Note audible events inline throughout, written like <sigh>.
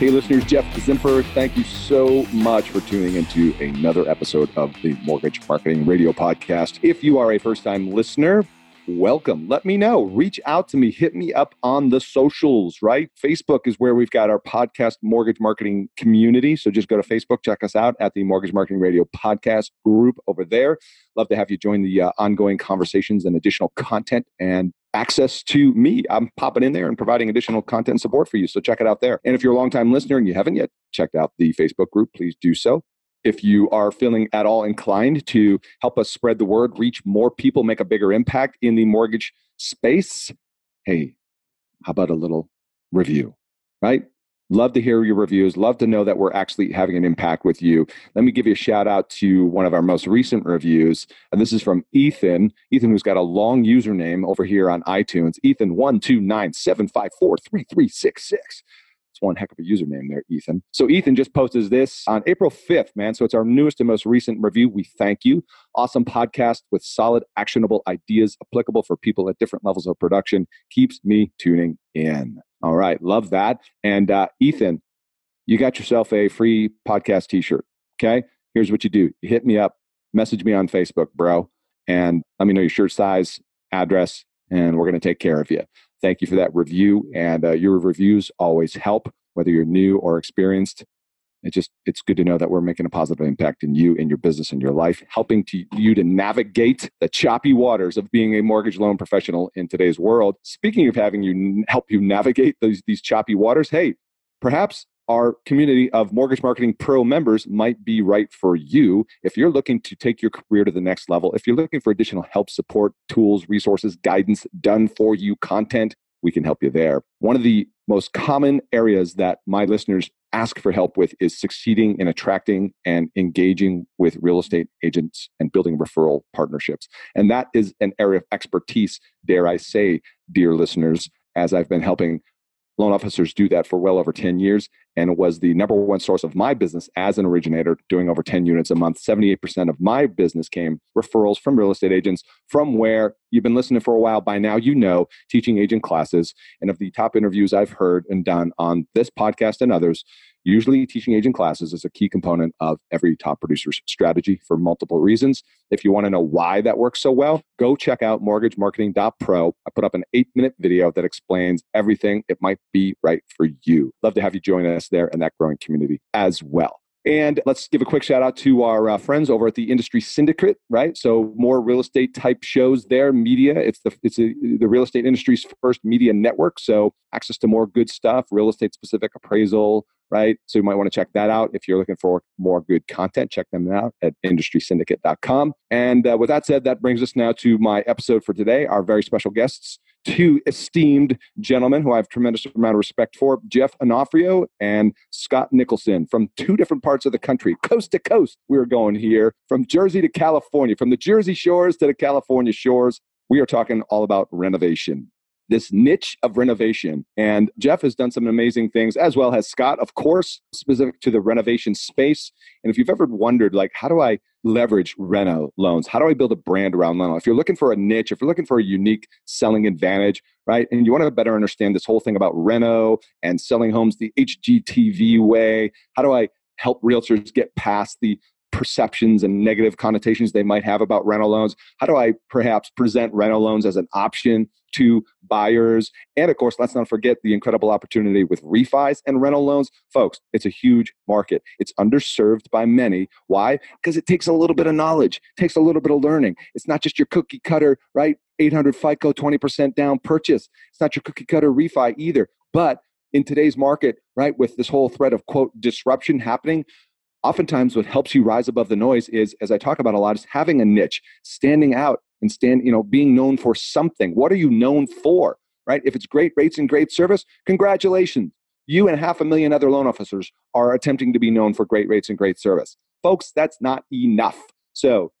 Hey, listeners, Jeff Zimfer, thank you so much for tuning into another episode of the Mortgage Marketing Radio Podcast. If you are a first time listener, welcome. Let me know. Reach out to me. Hit me up on the socials, right? Facebook is where we've got our podcast mortgage marketing community. So just go to Facebook, check us out at the Mortgage Marketing Radio podcast group over there. Love to have you join the uh, ongoing conversations and additional content and access to me. I'm popping in there and providing additional content support for you. So check it out there. And if you're a long time listener and you haven't yet checked out the Facebook group, please do so if you are feeling at all inclined to help us spread the word, reach more people, make a bigger impact in the mortgage space, hey, how about a little review, right? Love to hear your reviews. Love to know that we're actually having an impact with you. Let me give you a shout out to one of our most recent reviews. And this is from Ethan. Ethan, who's got a long username over here on iTunes. Ethan, one, heck of a username there, Ethan. So Ethan just posted this on April 5th, man. So it's our newest and most recent review. We thank you. Awesome podcast with solid, actionable ideas applicable for people at different levels of production. Keeps me tuning in. All right. Love that. And uh, Ethan, you got yourself a free podcast t shirt. Okay. Here's what you do you hit me up, message me on Facebook, bro, and let me know your shirt size, address, and we're going to take care of you. Thank you for that review. And uh, your reviews always help, whether you're new or experienced. It just it's good to know that we're making a positive impact in you in your business and your life, helping to you to navigate the choppy waters of being a mortgage loan professional in today's world. Speaking of having you help you navigate those these choppy waters, hey, perhaps our community of Mortgage Marketing Pro members might be right for you if you're looking to take your career to the next level. If you're looking for additional help, support, tools, resources, guidance, done for you content, we can help you there. One of the most common areas that my listeners ask for help with is succeeding in attracting and engaging with real estate agents and building referral partnerships. And that is an area of expertise, dare I say, dear listeners, as I've been helping loan officers do that for well over 10 years and was the number one source of my business as an originator doing over 10 units a month. 78% of my business came referrals from real estate agents from where you've been listening for a while. By now you know teaching agent classes. And of the top interviews i've heard and done on this podcast and others Usually, teaching agent classes is a key component of every top producer's strategy for multiple reasons. If you want to know why that works so well, go check out mortgagemarketing.pro. I put up an eight minute video that explains everything it might be right for you. Love to have you join us there in that growing community as well. And let's give a quick shout out to our uh, friends over at the Industry Syndicate, right? So more real estate type shows there, media. It's the it's a, the real estate industry's first media network. So access to more good stuff, real estate specific appraisal, right? So you might want to check that out. If you're looking for more good content, check them out at industrysyndicate.com. And uh, with that said, that brings us now to my episode for today. Our very special guests, two esteemed gentlemen who I have tremendous amount of respect for, Jeff Onofrio and Scott Nicholson from two different parts of the country, coast to coast. We're going here from Jersey to California, from the Jersey shores to the California shores. We are talking all about renovation this niche of renovation. And Jeff has done some amazing things, as well as Scott, of course, specific to the renovation space. And if you've ever wondered, like, how do I leverage reno loans? How do I build a brand around reno? If you're looking for a niche, if you're looking for a unique selling advantage, right, and you want to better understand this whole thing about reno and selling homes the HGTV way, how do I help realtors get past the perceptions and negative connotations they might have about reno loans? How do I perhaps present reno loans as an option to buyers? And of course, let's not forget the incredible opportunity with refis and reno loans. Folks, it's a huge market. It's underserved by many. Why? Because it takes a little bit of knowledge, takes a little bit of learning. It's not just your cookie cutter, right? 800 FICO, 20% down purchase. It's not your cookie cutter refi either. But in today's market, right, with this whole threat of quote disruption happening, oftentimes what helps you rise above the noise is as i talk about a lot is having a niche standing out and stand you know being known for something. What are you known for right? If it's great rates and great service congratulations. You and half a million other loan officers are attempting to be known for great rates and great service. Folks that's not enough. So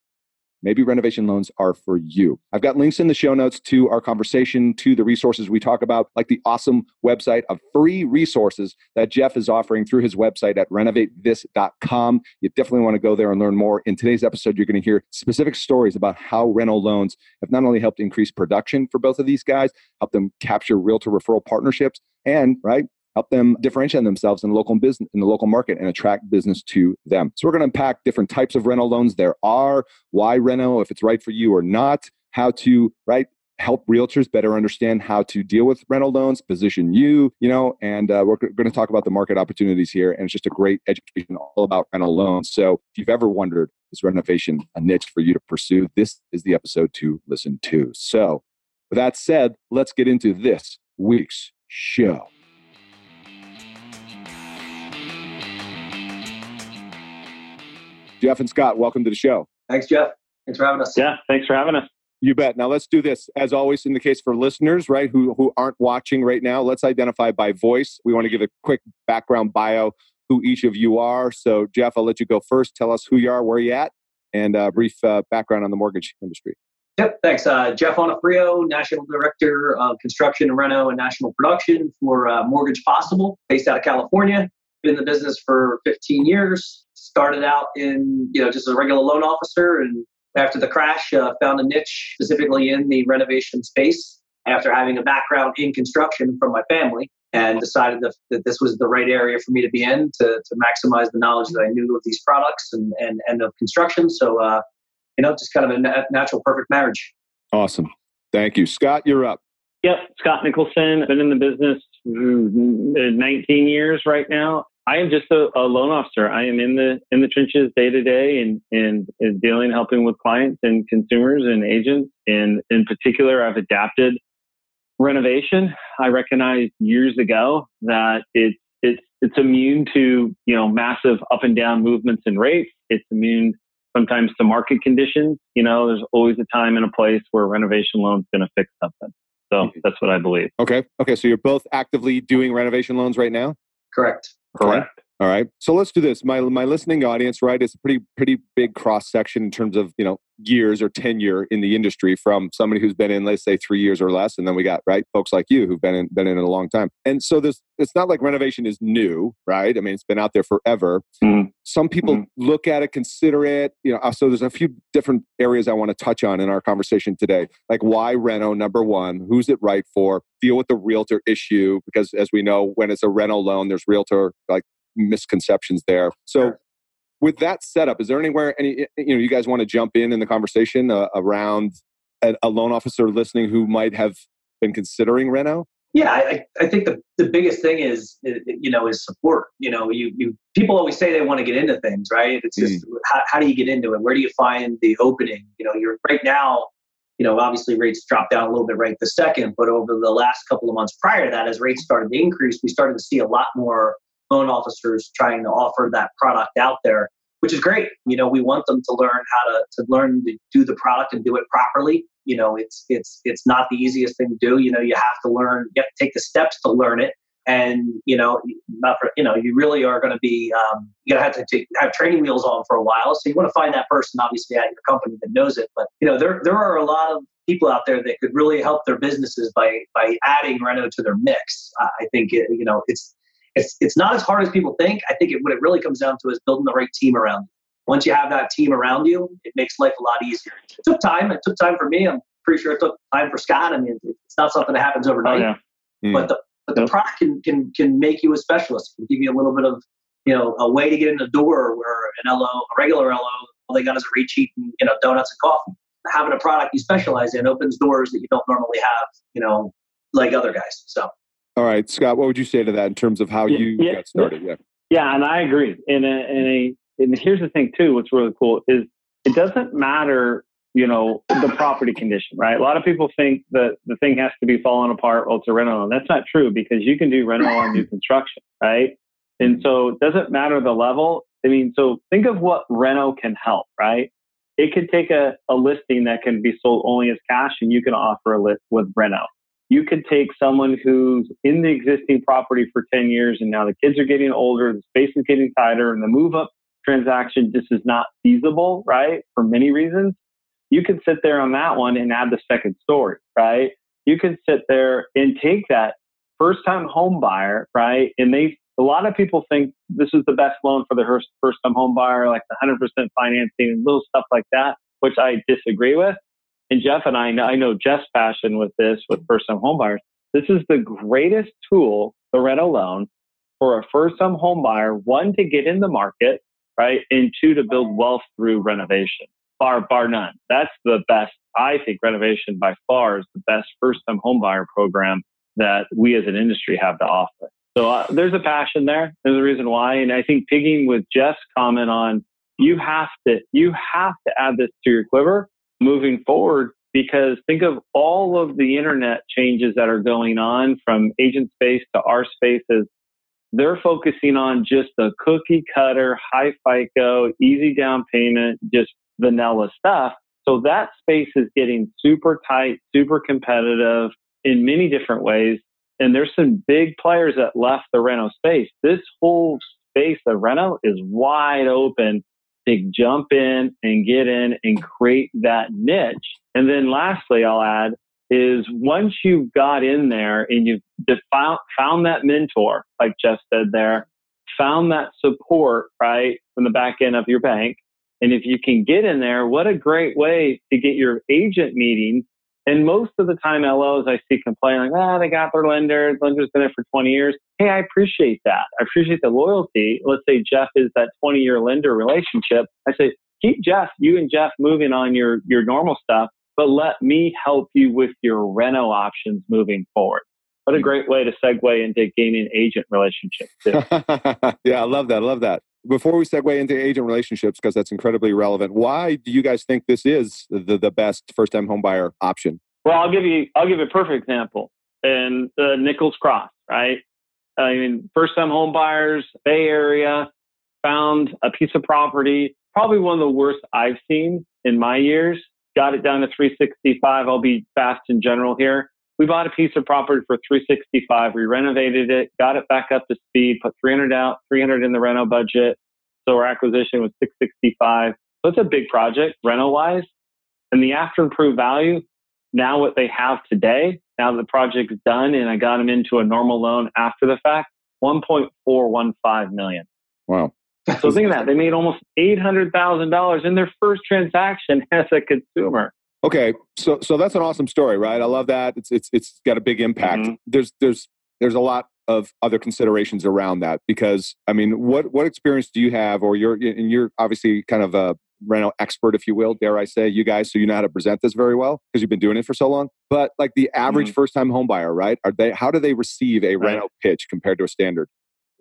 maybe renovation loans are for you. I've got links in the show notes to our conversation, to the resources we talk about, like the awesome website of free resources that Jeff is offering through his website at renovatethis.com. You definitely want to go there and learn more. In today's episode, you're going to hear specific stories about how reno loans have not only helped increase production for both of these guys, help them capture realtor referral partnerships, and right help them differentiate themselves in the local business in the local market and attract business to them. So we're going to unpack different types of reno loans there are, why reno, if it's right for you or not, how to right help realtors better understand how to deal with reno loans, position you, you know, and uh, we're going to talk about the market opportunities here. And it's just a great education all about reno loans. So if you've ever wondered, is renovation a niche for you to pursue? This is the episode to listen to. So with that said, let's get into this week's show. Jeff and Scott, welcome to the show. Thanks, Jeff. Thanks for having us. Yeah, thanks for having us. You bet. Now let's do this. As always, in the case for listeners, right, who who aren't watching right now, let's identify by voice. We want to give a quick background bio who each of you are. So, Jeff, I'll let you go first. Tell us who you are, where you at, and a brief uh, background on the mortgage industry. Yep, thanks. Uh, Jeff Onofrio, National Director of Construction, and Reno, and National Production for uh, Mortgage Possible, based out of California. Been in the business for 15 years. Started out in, you know, just a regular loan officer, and after the crash, uh, found a niche specifically in the renovation space. After having a background in construction from my family, and decided that, that this was the right area for me to be in to, to maximize the knowledge that I knew of these products and, and, and of construction. So, uh, you know, just kind of a natural, perfect marriage. Awesome. Thank you. Scott, you're up. Yep. Scott Nicholson. Been in the business mm, 19 years right now. I am just a, a, loan officer. I am in the in the trenches day to day and and dealing, helping with clients and consumers and agents. And in particular, I've adapted renovation. I recognized years ago that it's it's it's immune to you know massive up and down movements in rates. It's immune sometimes to market conditions. You know, there's always a time and a place where a renovation loan is going to fix something. So mm-hmm. that's what I believe. Okay. Okay. So you're both actively doing renovation loans right now? Correct. Correct. All right. So let's do this. My my listening audience, right, is a pretty pretty big cross section in terms of, you know, years or tenure in the industry from somebody who's been in, let's say, three years or less. And then we got, right, folks like you who've been in been in it a long time. And so this it's not like renovation is new, right? I mean, it's been out there forever. Mm. Some people mm. look at it, consider it, you know, so there's a few different areas I want to touch on in our conversation today. Like why reno, number one, who's it right for? Deal with the realtor issue, because as we know, when it's a reno loan, there's realtor like misconceptions there. So, with that setup, is there anywhere any you know you guys want to jump in in the conversation uh, around a, a, loan officer listening who might have been considering Reno? Yeah, I, I think the, the biggest thing is you know is support. You know, you you people always say they want to get into things, right? It's just mm. how, how do you get into it? Where do you find the opening? You know, you're right now. You know, obviously rates dropped down a little bit right the second, but over the last couple of months prior to that, as rates started to increase, we started to see a lot more loan officers trying to offer that product out there, which is great. You know, we want them to learn how to, to learn to do the product and do it properly. You know, it's it's it's not the easiest thing to do. You know, you have to learn, you have to take the steps to learn it. and you know, not for, you know, you really are going to be um, you have to take, have training wheels on for a while. So you want to find that person, obviously, at your company that knows it. But you know, there there are a lot of people out there that could really help their businesses by by adding Reno to their mix. I think it, you know it's it's it's not as hard as people think. I think it, what it really comes down to is building the right team around you. Once you have that team around you, it makes life a lot easier. It took time. It took time for me. I'm pretty sure it took time for Scott. I mean, it's not something that happens overnight. Oh, yeah. mm. But the but the product can, can can make you a specialist. It can give you a little bit of you know a way to get in the door where an LO, a regular LO, all they got is a reach sheet and you know donuts and coffee. Having a product you specialize in opens doors that you don't normally have. You know, like other guys. So. All right, Scott, what would you say to that in terms of how yeah, you yeah, got started? Yeah. Yeah, and I agree. And, a, and, a, and here's the thing too. What's really cool is it doesn't matter you know, the property condition, right? A lot of people think that the thing has to be falling apart or it's a rental. And that's not true because you can do reno on new <laughs> construction, right? And so it doesn't matter the level. I mean, so think of what Reno can help, right? It could take a, a listing that can be sold only as cash and you can offer a list with Reno. You could take someone who's in the existing property for 10 years and now the kids are getting older, the space is getting tighter, and the move up transaction just is not feasible, right? For many reasons you can sit there on that one and add the second story, right? You can sit there and take that first time home buyer, right? And they, a lot of people think this is the best loan for the first time home buyer, like the 100% financing and little stuff like that, which I disagree with. And Jeff and I I know Jeff's passion with this, with first time homebuyers. This is the greatest tool, the Reno loan, for a first time homebuyer. one, to get in the market, right? And two, to build wealth through renovation bar bar none. That's the best. I think renovation by far is the best first time homebuyer program that we as an industry have to offer. So uh, there's a passion there. There's a reason why, and I think pigging with Jeff's comment on you have to you have to add this to your quiver moving forward because think of all of the internet changes that are going on from agent space to our spaces. They're focusing on just the cookie cutter, high FICO, easy down payment, just vanilla stuff. So that space is getting super tight, super competitive in many different ways. And there's some big players that left the Reno space. This whole space of Reno is wide open to jump in and get in and create that niche. And then lastly, I'll add is once you've got in there and you've found, found that mentor, like Jeff said there, found that support, right, from the back end of your bank, and if you can get in there, what a great way to get your agent meetings. And most of the time, LOs I see complaining, like, ah, they got their lender. The lender's been there for 20 years. Hey, I appreciate that. I appreciate the loyalty. Let's say Jeff is that 20 year lender relationship. I say, keep Jeff, you and Jeff moving on your, your normal stuff, but let me help you with your reno options moving forward. What a great way to segue into gaining agent relationships. <laughs> yeah, I love that. I love that before we segue into agent relationships, because that's incredibly relevant, why do you guys think this is the, the best first time homebuyer option? Well, I'll give you I'll give a perfect example. In the uh, Nichols Cross, right? I mean, first time homebuyers Bay Area, found a piece of property, probably one of the worst I've seen in my years. Got it down to 365. I'll be fast in general here. We bought a piece of property for 365. We renovated it, got it back up to speed, put 300 out, 300 in the reno budget. So our acquisition was 665. So it's a big project reno wise. And the after improved value, now what they have today, now the project's done and I got them into a normal loan after the fact, 1.415 million. Wow. So think of that. They made almost $800,000 in their first transaction <laughs> as a consumer. Okay, so so that's an awesome story, right? I love that. It's it's it's got a big impact. Mm-hmm. There's there's there's a lot of other considerations around that because I mean, what what experience do you have, or you're and you're obviously kind of a reno expert, if you will, dare I say, you guys, so you know how to present this very well because you've been doing it for so long. But like the average mm-hmm. first time home buyer, right? Are they how do they receive a right. reno pitch compared to a standard?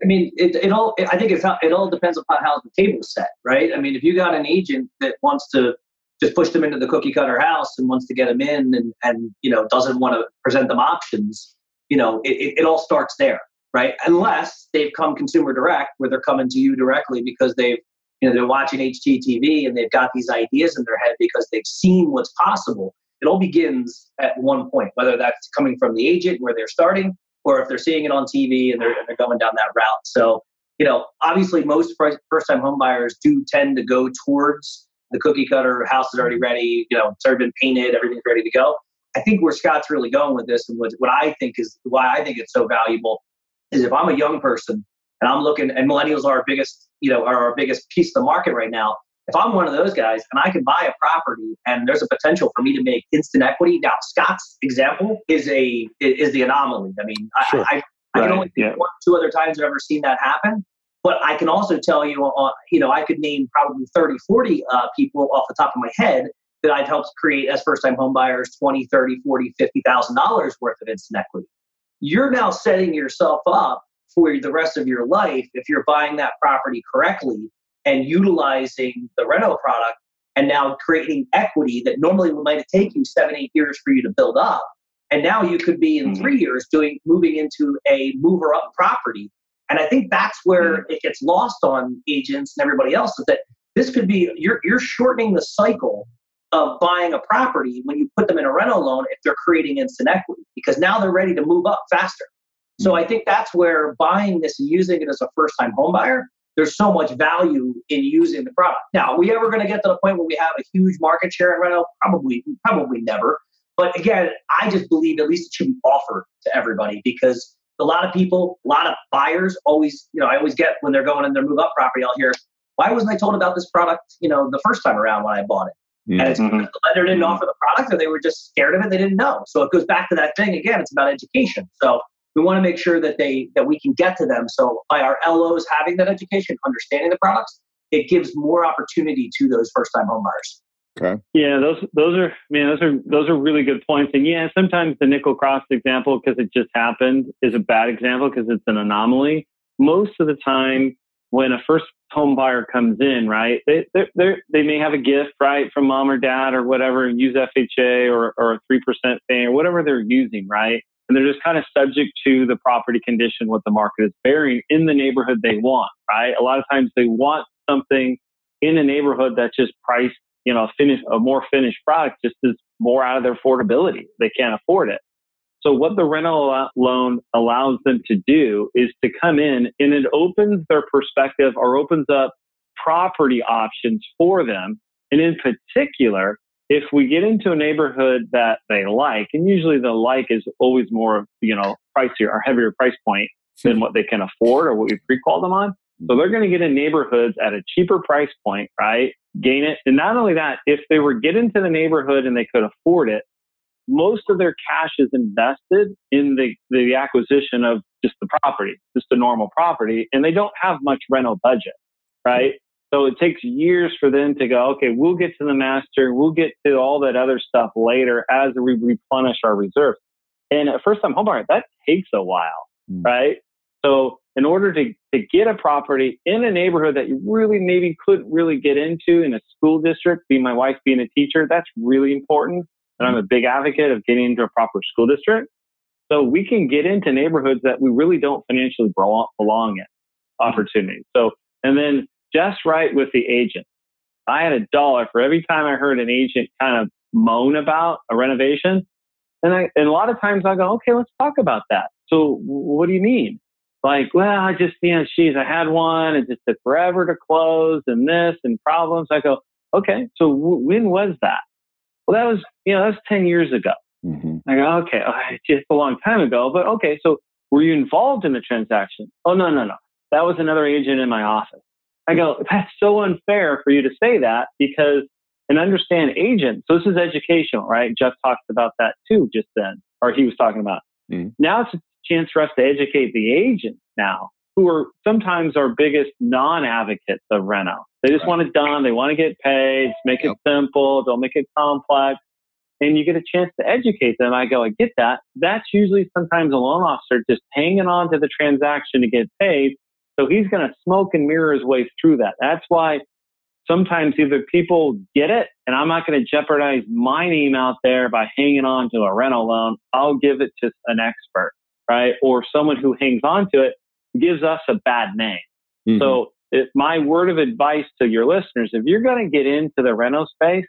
I mean, it, it all. I think it's how, it all depends upon how the table's set, right? I mean, if you got an agent that wants to just push them into the cookie cutter house and wants to get them in and, and you know doesn't want to present them options you know it, it, all starts there right unless they've come consumer direct where they're coming to you directly because they've you know they're watching hgtv and they've got these ideas in their head because they've seen what's possible it all begins at one point whether that's coming from the agent where they're starting or if they're seeing it on TV and they're, they're going down that route. So, you know, obviously most first time homebuyers do tend to go towards the cookie cutter house is already ready, you know, it's already been painted, everything's ready to go. I think where Scott's really going with this and what, what I think is why I think it's so valuable is if I'm a young person and I'm looking, and millennials are our biggest, you know, are our biggest piece of the market right now. If I'm one of those guys and I can buy a property and there's a potential for me to make instant equity. Now, Scott's example is a is the anomaly. I mean, sure. I, I, I right. can only think yeah. one, two other times I've ever seen that happen. But I can also tell you, uh, you know, I could name probably 30, 40 uh, people off the top of my head that I've helped create as first time homebuyers 20, 30, 40, $50,000 worth of instant equity. You're now setting yourself up for the rest of your life if you're buying that property correctly and utilizing the reno product and now creating equity that normally might take you seven, eight years for you to build up. And now you could be in mm-hmm. three years doing moving into a mover up property. And I think that's where mm-hmm. it gets lost on agents and everybody else is that this could be you're you're shortening the cycle of buying a property when you put them in a reno loan if they're creating instant equity because now they're ready to move up faster. So I think that's where buying this and using it as a first time home buyer, there's so much value in using the product. Now, are we ever going to get to the point where we have a huge market share in reno? Probably, probably never. But again, I just believe at least it should be offered to everybody because a lot of people, a lot of buyers always, you know, I always get when they're going in their move up property, I'll hear, why wasn't I told about this product, you know, the first time around when I bought it? Mm-hmm. And it's mm-hmm. the lender didn't offer the product or they were just scared of it. They didn't know. So it goes back to that thing again. It's about education. So we want to make sure that they that we can get to them. So by our LOs having that education, understanding the products, it gives more opportunity to those first time homebuyers. Okay. Yeah, those those are man, those are those are really good points. And yeah, sometimes the nickel cross example because it just happened is a bad example because it's an anomaly. Most of the time, when a first home buyer comes in, right, they they they may have a gift, right, from mom or dad or whatever, and use FHA or or a three percent thing or whatever they're using, right and they're just kind of subject to the property condition, what the market is bearing in the neighborhood they want, right? A lot of times they want something in a neighborhood that's just priced, you know, finish, a more finished product just is more out of their affordability. They can't afford it. So what the reno loan allows them to do is to come in and it opens their perspective or opens up property options for them. And in particular, if we get into a neighborhood that they like, and usually the like is always more, you know, pricier or heavier price point than hmm. what they can afford or what we pre-qual them on. So they're going to get in neighborhoods at a cheaper price point, right? Gain it. And not only that, if they were get into the neighborhood and they could afford it, most of their cash is invested in the, the acquisition of just the property, just a normal property, and they don't have much reno budget, right? So it takes years for them to go, okay, we'll get to the master, we'll get to all that other stuff later as we replenish our reserves. And a first time homebuyer, that takes a while, mm. right? So in order to, to get a property in a neighborhood that you really maybe couldn't really get into in a school district, be my wife being a teacher, that's really important. And I'm a big advocate of getting into a proper school district. So we can get into neighborhoods that we really don't financially belong in opportunities. So, and then just right with the agent. I had a dollar for every time I heard an agent kind of moan about a renovation. And, I, and a lot of times I go, okay, let's talk about that. So what do you mean? Like, well, I just, you know, geez, I had one. It just took forever to close and this and problems. I go, okay, so w- when was that? Well, that was, you know, that was 10 years ago. Mm-hmm. I go, okay, oh, just a long time ago, but okay, so were you involved in the transaction? Oh, no, no, no. That was another agent in my office. I go, that's so unfair for you to say that because and understand agents. So this is educational, right? Jeff talked about that too just then, or he was talking about. Mm. Now it's chance for us to educate the agents now, who are sometimes our biggest non-advocates of reno. They just right. want it done. They want to get paid. Make yep. it simple. Don't make it complex. And you get a chance to educate them. I go, I get that. That's usually sometimes a loan officer just hanging on to the transaction to get paid so he's going to smoke and mirror his way through that. That's why sometimes either people get it and I'm not going to jeopardize my name out there by hanging on to a reno loan. I'll give it to an expert, right? Or someone who hangs on to it gives us a bad name. Mm-hmm. So if my word of advice to your listeners, if you're going to get into the reno space,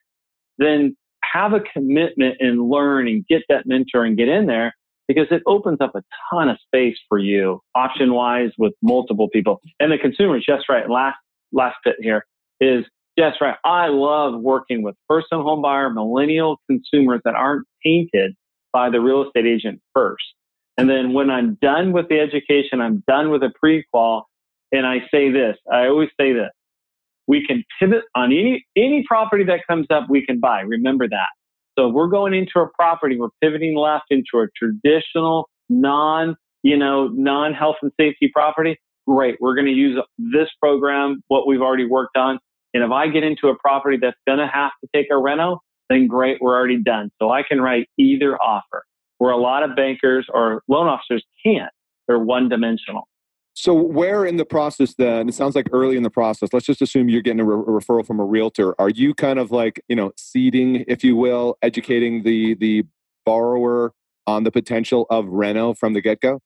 then have a commitment and learn and get that mentor and get in there because it opens up a ton of space for you option wise with multiple people. And the consumer is just right. Last, last bit here is just right. I love working with first time home buyer, millennial consumers that aren't tainted by the real estate agent first. And then when I'm done with the education, I'm done with a pre-qual, and I say this, I always say this. We can pivot on any any property that comes up, we can buy. Remember that. So if we're going into a property, we're pivoting left into a traditional non, you know, non health and safety property. Great. We're going to use this program, what we've already worked on. And if I get into a property that's going to have to take a reno, then great, we're already done. So I can write either offer where a lot of bankers or loan officers can't. They're one dimensional. So where in the process then? It sounds like early in the process. Let's just assume you're getting a, re- a, referral from a realtor. Are you kind of like you know seeding, if you will, educating the the borrower on the potential of reno from the get go?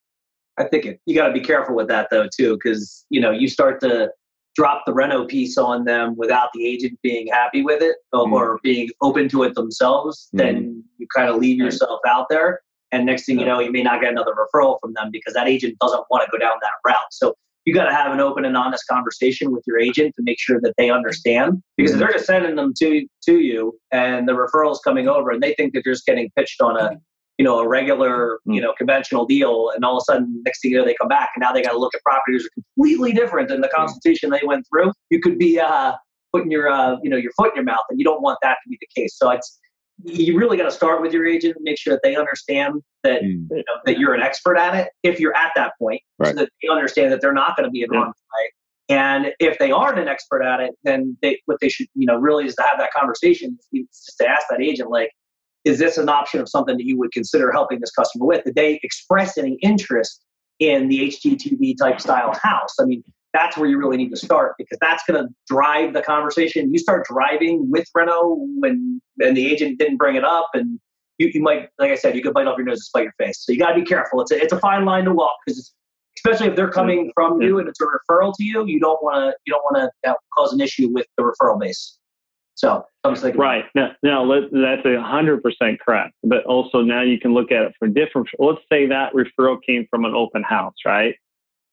I think it, you got to be careful with that though too, because you know you start to drop the reno piece on them without the agent being happy with it or, mm. or being open to it themselves. Mm. Then you kind of leave yourself out there. And next thing you know, you may not get another referral from them because that agent doesn't want to go down that route. So you got to have an open and honest conversation with your agent to make sure that they understand because if they're just sending them to to you and the referrals coming over and they think that they're just getting pitched on a you know a regular you know conventional deal and all of a sudden next thing you know they come back and now they got to look at properties that are completely different than the consultation they went through you could be uh, putting your uh, you know your foot in your mouth and you don't want that to be the case. So it's you really got to start with your agent, and make sure that they understand that mm. you know, that you're an expert at it. If you're at that point, right. so that they understand that they're not going to be in wrong fight. And if they aren't an expert at it, then they, what they should, you know, really is to have that conversation. just to ask that agent, like, is this an option of something that you would consider helping this customer with? Did they express any interest in the HGTV type style house? I mean, that's where you really need to start because that's going to drive the conversation. You start driving with Reno when and the agent didn't bring it up, and you, you might, like I said, you could bite off your nose and spite your face. So you got to be careful. It's a, it's a fine line to walk because especially if they're coming from you and it's a referral to you, you don't want to you don't want to uh, cause an issue with the referral base. So right now, now that's a hundred percent correct. But also now you can look at it from different. Let's say that referral came from an open house, right?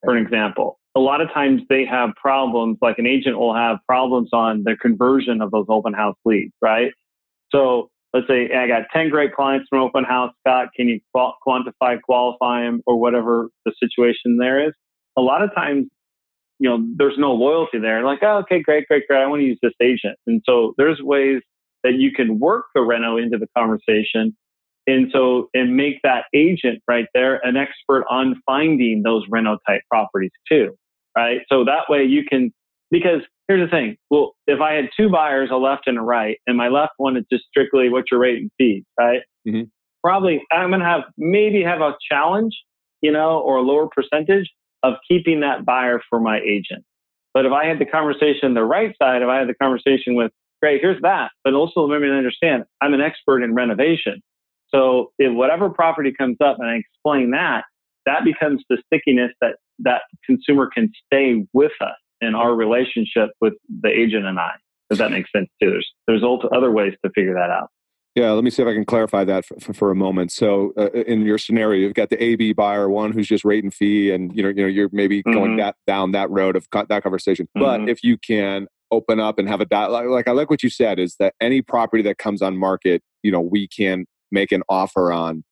For an example, a lot of times they have problems, like an agent will have problems on the conversion of those open house leads, right? So let's say I got 10 great clients from open house. Scott, can you quantify, qualify them or whatever the situation there is? A lot of times, you know, there's no loyalty there. Like, oh, okay, great, great, great. I want to use this agent. And so there's ways that you can work the reno into the conversation and so, and make that agent right there an expert on finding those reno type properties too, right? So that way you can, because here's the thing. Well, if I had two buyers, a left and a right, and my left one is just strictly what your rate and fees, right? Mm-hmm. Probably I'm going to have maybe have a challenge, you know, or a lower percentage of keeping that buyer for my agent. But if I had the conversation the right side, if I had the conversation with, great, here's that. But also let me understand, I'm an expert in renovation. So if whatever property comes up and I explain that, that becomes the stickiness that that consumer can stay with us in our relationship with the agent and I. Does that make sense too? There's there's other ways to figure that out. Yeah, let me see if I can clarify that for, for, for a moment. So, uh, in your scenario, you've got the AB buyer, one who's just rate and fee, and you know, you know, you're maybe mm-hmm. going that down that road of co- that conversation. Mm-hmm. But if you can open up and have a dialogue, like I like what you said, is that any property that comes on market, you know, we can make an offer on.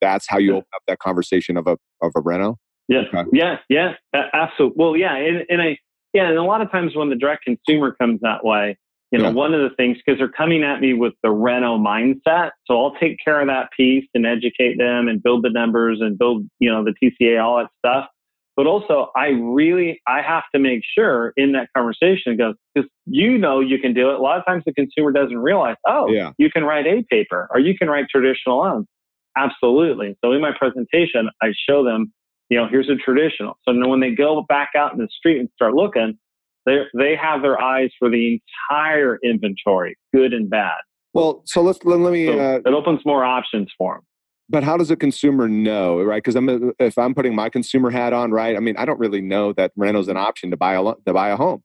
That's how you open up that conversation of a of a reno. Yeah, okay. yeah, yeah, absolutely. Well, yeah, and, and I yeah, and a lot of times when the direct consumer comes that way, you know, yeah. one of the things because they're coming at me with the reno mindset, so I'll take care of that piece and educate them and build the numbers and build you know the TCA all that stuff. But also, I really I have to make sure in that conversation goes because you know you can do it. A lot of times the consumer doesn't realize, oh, yeah. you can write a paper or you can write traditional loans. Absolutely. So in my presentation, I show them, you know, here's a traditional. So when they go back out in the street and start looking, they they have their eyes for the entire inventory, good and bad. Well, so let's let, let me. So uh, it opens more options for them but how does a consumer know, right? Because I'm uh, if I'm putting my consumer hat on, right? I mean, I don't really know that rental's an option to buy a to buy a home,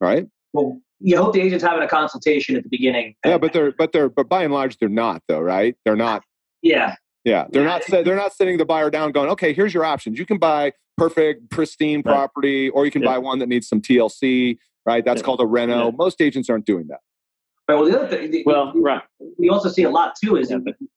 right? Well, you hope the agent's having a consultation at the beginning. Yeah, but they're but they're but by and large they're not though, right? They're not. Yeah. Yeah, they're not they're not sitting the buyer down going, okay, here's your options. You can buy perfect, pristine right. property, or you can yeah. buy one that needs some TLC. Right, that's yeah. called a reno. Most agents aren't doing that. Right. Well, the other thing, the, well, right. We also see a lot too is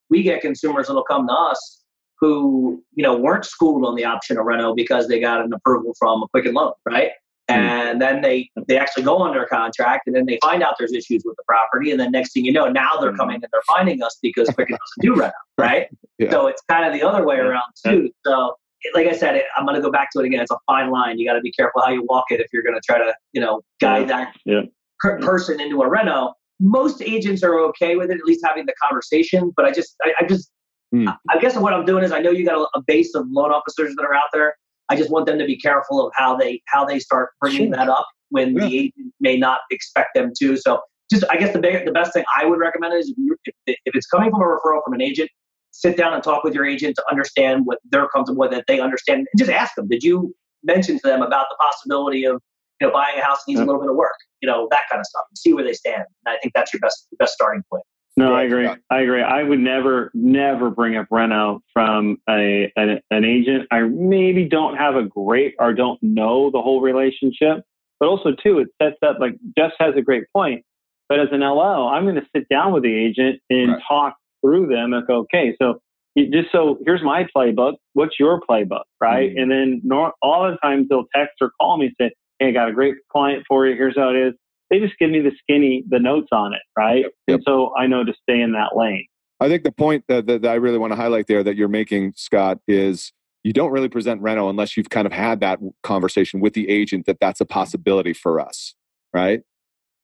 we get consumers that'll come to us who you know weren't schooled on the option of reno because they got an approval from a Quicken Loan, right? Hmm. and then they they actually go under contract and then they find out there's issues with the property and then next thing you know now they're hmm. coming and they're finding us because Quicken doesn't do reno <laughs> right yeah. so it's kind of the other way around too so like I said, I'm going to go back to it again. It's a fine line. You got to be careful how you walk it if you're going to try to, you know, guide that yeah. per- person into a reno. Most agents are okay with it, at least having the conversation. But I just, I, I just, mm. I, guess what I'm doing is I know you got a, a, base of loan officers that are out there. I just want them to be careful of how they how they start bringing sure. that up when yeah. the agent may not expect them to. So just I guess the big, the best thing I would recommend is if, you if it's coming from a referral from an agent, sit down and talk with your agent to understand what they're comfortable with, that they understand, and just ask them. Did you mention to them about the possibility of you know buying a house needs yeah. a little bit of work, you know that kind of stuff, and see where they stand. And I think that's your best best starting point. No, I agree. I agree. I would never, never bring up reno from a an, an agent. I maybe don't have a great or don't know the whole relationship, but also too, it sets up like Jeff has a great point. But as an LO, I'm going to sit down with the agent and right. talk through them and go, okay, so just so here's my playbook. What's your playbook, right? Mm-hmm. And then nor, all the times they'll text or call me and say, hey, I got a great client for you. Here's how it is they just give me the skinny, the notes on it, right? Yep, yep. And so I know to stay in that lane. I think the point that, that, that I really want to highlight there that you're making, Scott, is you don't really present Reno unless you've kind of had that conversation with the agent that that's a possibility for us, right?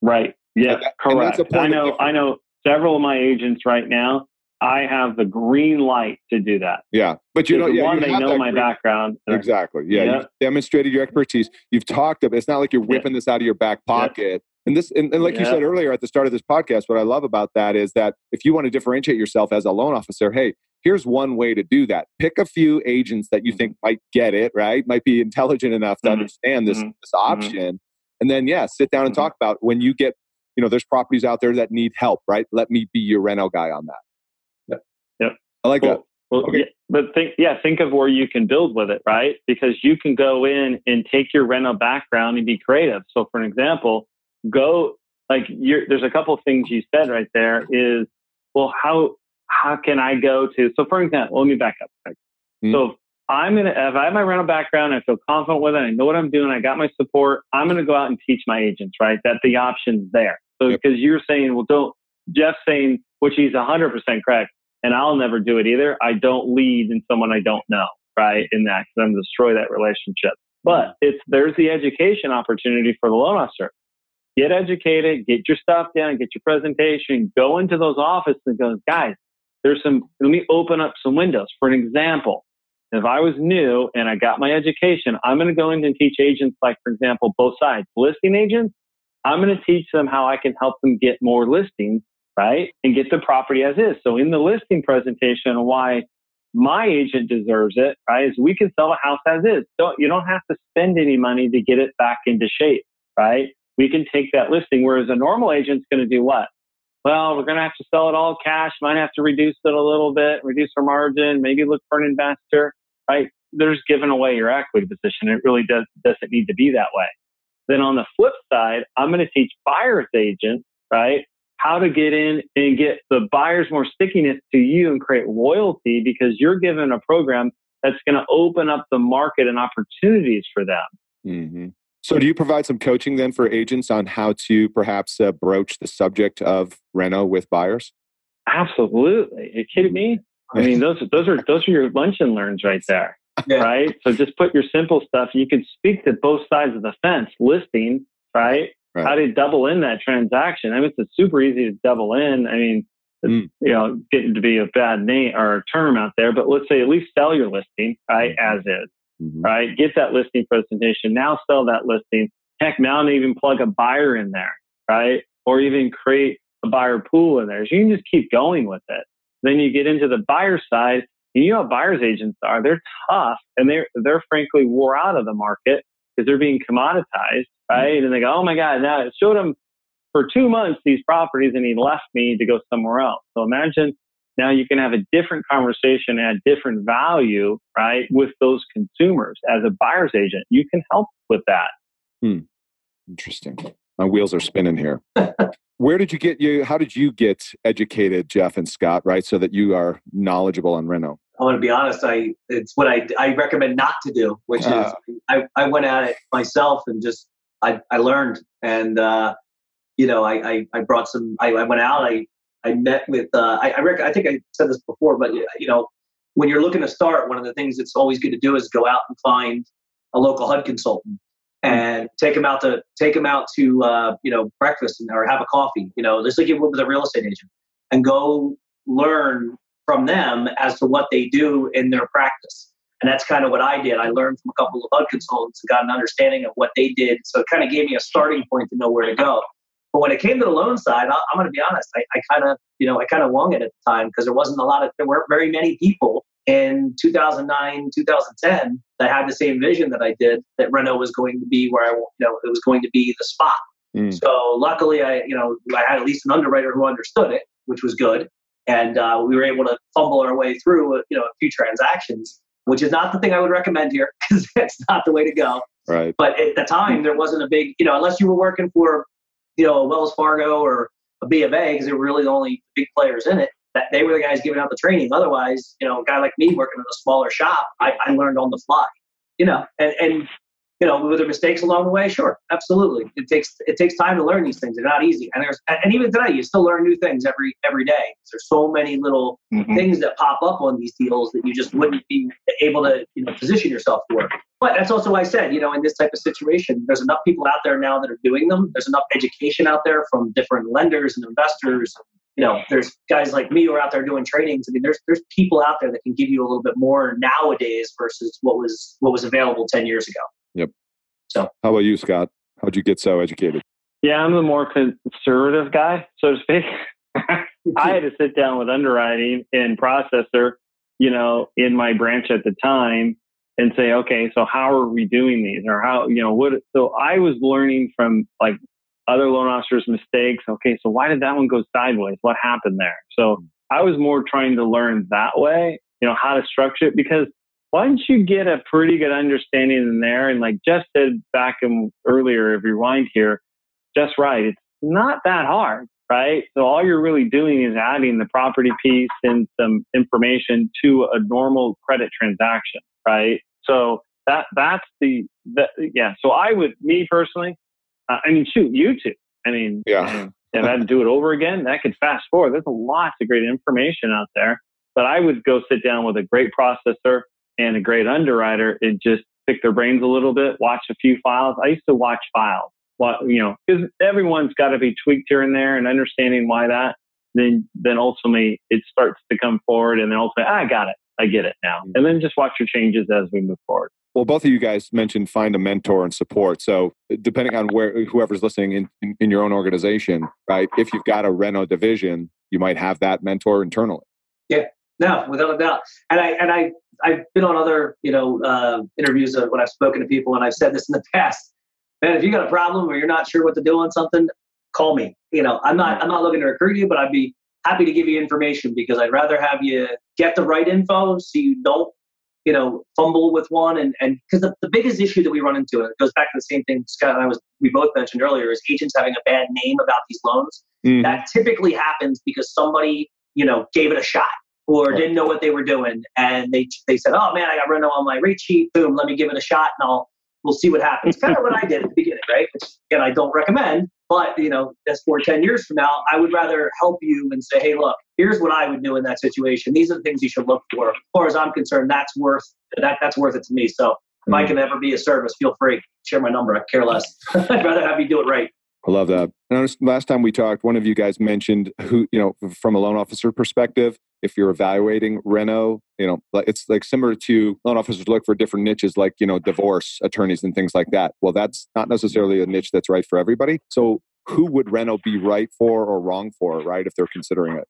Right. Yeah, that, correct. I know. I know several of my agents right now. I have the green light to do that. Yeah, but you know, yeah, one, you they know my green, background. Exactly. Yeah, yeah, you've demonstrated your expertise. You've talked about. It's not like you're whipping yeah. this out of your back pocket. And this, and, and like you said earlier at the start of this podcast, what I love about that is that if you want to differentiate yourself as a loan officer, hey, here's one way to do that. Pick a few agents that you think mm-hmm. might get it, right? Might be intelligent enough to mm-hmm. understand this, mm-hmm. this mm-hmm. option. Mm-hmm. And then, yeah, sit down and mm-hmm. talk about when you get, you know, there's properties out there that need help, right? Let me be your reno guy on that. I like that. Well, okay. yeah, but think, yeah, think of where you can build with it, right? Because you can go in and take your reno background and be creative. So, for an example, go like you're, there's a couple of things you said right there is well how how can i go to so for example let me back up mm-hmm. so i'm gonna if i have my reno background i feel confident with it i know what i'm doing i got my support i'm gonna go out and teach my agents right that the option's there so because yep. you're saying well don't jeff's saying which he's 100% correct and i'll never do it either i don't lead in someone i don't know right in that because i'm destroy that relationship but it's there's the education opportunity for the loan officer get educated, get your stuff down, get your presentation, go into those offices and go, guys, there's some, let me open up some windows. For an example, if I was new and I got my education, I'm going to go in and teach agents, like, for example, both sides, listing agents. I'm going to teach them how I can help them get more listings, right? And get the property as is. So in the listing presentation, why my agent deserves it, right? Is we can sell a house as is. Don't, you don't have to spend any money to get it back into shape, right? we can take that listing. Whereas a normal agent's going to do what? Well, we're going to have to sell it all cash. Might have to reduce it a little bit, reduce our margin, maybe look for an investor, right? There's giving away your equity position. It really does, doesn't need to be that way. Then on the flip side, I'm going to teach buyer's agents, right? How to get in and get the buyers more stickiness to you and create loyalty because you're given a program that's going to open up the market and opportunities for them. Mm-hmm. So, do you provide some coaching then for agents on how to perhaps uh, broach the subject of reno with buyers? Absolutely. Are you kidding me? I mean, those those are those are your lunch and learns right <laughs> there, yeah. right? So just put your simple stuff. You can speak to both sides of the fence. Listing, right? Right. How to double in that transaction? I mean, it's super easy to double in. I mean, mm. you know, getting to be a bad name or a term out there, but let's say at least sell your listing, right, mm-hmm. as is mm-hmm. right? Get that listing presentation. Now sell that listing. Heck, now and even plug a buyer in there, right? Or even create a buyer pool in there. So you can just keep going with it. Then you get into the buyer side. You know how buyers agents are. They're tough and they're, they're frankly wore out of the market because they're being commoditized. Right? And they go, oh my God, now it showed him for two months these properties and he left me to go somewhere else. So imagine now you can have a different conversation at different value, right, with those consumers as a buyer's agent. You can help with that. Hmm. Interesting. My wheels are spinning here. <laughs> Where did you get you? How did you get educated, Jeff and Scott? Right, so that you are knowledgeable on Reno. I want to be honest. I it's what I I recommend not to do, which uh, is I I went at it myself and just I I learned and uh, you know I, I I brought some I, I went out I I met with uh, I I, rec- I think I said this before, but you know when you're looking to start, one of the things that's always good to do is go out and find a local HUD consultant hmm. and take them out to take them out to uh, you know breakfast and, or have a coffee. You know, just like you would with a real estate agent, and go learn from them as to what they do in their practice. And that's kind of what I did. I learned from a couple of HUD consultants and got an understanding of what they did. So it kind of gave me a starting point to know where to go. But when it came to the loan side, I, am going to be honest. I, I kind of, you know, I kind of wung it at the time because there wasn't a lot of, there weren't very many people in 2009, 2010 that had the same vision that I did that Reno was going to be where I, you know, it was going to be the spot. Mm. So luckily, I, you know, I had at least an underwriter who understood it, which was good and uh, we were able to fumble our way through you know a few transactions which is not the thing i would recommend here <laughs> because it's not the way to go. Right. But at the time there wasn't a big you know unless you were working for you know wells fargo or a b of a because they were really the only big players in it that they were the guys giving out the training. Otherwise you know a guy like me working in a smaller shop i, I learned on the fly you know and, and you know, were there mistakes along the way? Sure, absolutely. It takes it takes time to learn these things. They're not easy, and there's and even today, you still learn new things every every day. There's so many little mm-hmm. things that pop up on these deals that you just wouldn't be able to you know position yourself for. But that's also why I said, you know, in this type of situation, there's enough people out there now that are doing them. There's enough education out there from different lenders and investors. You know, there's guys like me who are out there doing trainings. I mean, there's there's people out there that can give you a little bit more nowadays versus what was what was available ten years ago. Yep. So, how about you, Scott? How'd you get so educated? Yeah, I'm the more conservative guy, so to speak. <laughs> I had to sit down with underwriting and processor, you know, in my branch at the time and say, okay, so how are we doing these or how, you know, what, so I was learning from like other loan officers' mistakes. Okay, so why did that one go sideways? What happened there? So hmm. I was more trying to learn that way, you know, how to structure it because once you get a pretty good understanding in there, and like Jeff said back in earlier, if you rewind here, just right, it's not that hard, right? So all you're really doing is adding the property piece and some information to a normal credit transaction, right? So that that's the, the yeah. So I would, me personally, uh, I mean, shoot, you too. I mean, yeah. if I had to do it over again, that could fast forward. There's a lots of great information out there. But I would go sit down with a great processor and a great underwriter and just pick their brains a little bit, watch a few files. I used to watch files, you know, because everyone's got to be tweaked here and there and understanding why that. Then, then ultimately it starts to come forward, and then ultimately, ah, I got it, I get it now, mm-hmm. and then just watch your changes as we move forward. Well, both of you guys mentioned find a mentor and support. So, depending on where whoever's listening in, in, in your own organization, right? If you've got a Reno division, you might have that mentor internally. Yeah, no, without a doubt. And I and I I've been on other you know uh, interviews when I've spoken to people, and I've said this in the <laughs> past. Man, if you got a problem or you're not sure what to do on something, call me. You know, I'm not I'm not looking to recruit you, but I'd be happy to give you information because I'd rather have you get the right info so you don't you know fumble with one and and because the, the biggest issue that we run into and it goes back to the same thing Scott and I was we both mentioned earlier is agents having a bad name about these loans. Mm. That typically happens because somebody you know gave it a shot or didn't know what they were doing. And they they said, "Oh man, I got Reno on my rate sheet. Boom, let me give it a shot, and I'll we'll see what happens." kind of what I did at the beginning, right? Which again, I don't recommend. But you know, that's for ten years from now. I would rather help you and say, "Hey, look, here's what I would do in that situation. These are the things you should look for." As far as I'm concerned, that's worth that that's worth it to me. So if I mm. can ever be a service, feel free. Share my number. I care less. <laughs> I'd rather have you do it right. I love that. And last time we talked, one of you guys mentioned who, you know, from a loan officer perspective, if you're evaluating Reno, you know, it's like similar to loan officers look for different niches like, you know, divorce attorneys and things like that. Well, that's not necessarily a niche that's right for everybody. So who would Reno be right for or wrong for, right, if they're considering it?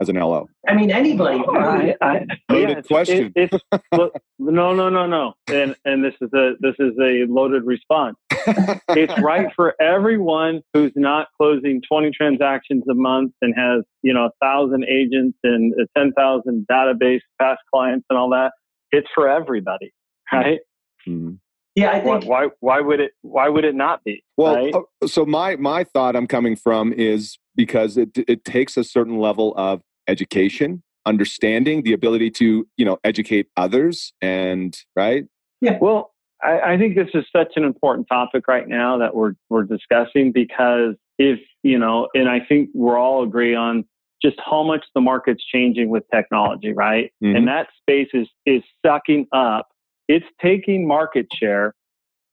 As an LO, I mean anybody. I, I, <laughs> loaded yeah, question. It, no, no, no, no. And and this is a this is a loaded response. <laughs> it's right for everyone who's not closing 20 transactions a month and has, you know, a thousand agents and a 10,000 database past clients and all that. It's for everybody, right? Mm-hmm. Yeah, I think. Why, why, why would it? Why would it not be? Well, right? Uh, so my my thought I'm coming from is because it it takes a certain level of education, understanding, the ability to you know educate others, and right. Yeah. Well, I, I think this is such an important topic right now that we're we're discussing because if you know, and I think we're all agree on just how much the market's changing with technology, right? Mm-hmm. And that space is is sucking up. It's taking market share.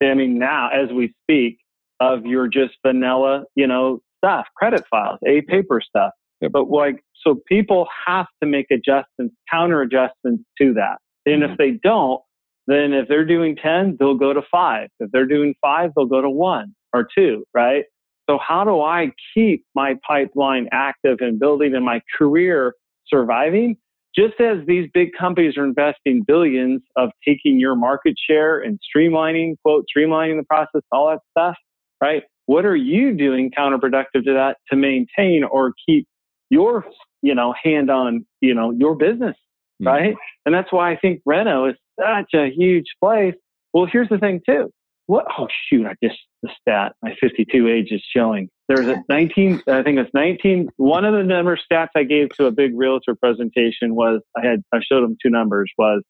I mean, now as we speak, of your just vanilla, you know, stuff, credit files, a paper stuff. Yep. But like, so people have to make adjustments, counter adjustments to that. And mm-hmm. if they don't, then if they're doing 10, they'll go to five. If they're doing five, they'll go to one or two, right? So how do I keep my pipeline active and building and my career surviving? Just as these big companies are investing billions of taking your market share and streamlining, quote, streamlining the process, all that stuff, right? What are you doing counterproductive to that to maintain or keep your, you know, hand on, you know, your business, mm-hmm. right? And that's why I think Reno is such a huge place. Well, here's the thing too. What? Oh shoot! I just the stat. My 52 age is showing. There's a <laughs> 19. I think it's 19. One of the number stats I gave to a big realtor presentation was I had I showed them two numbers. Was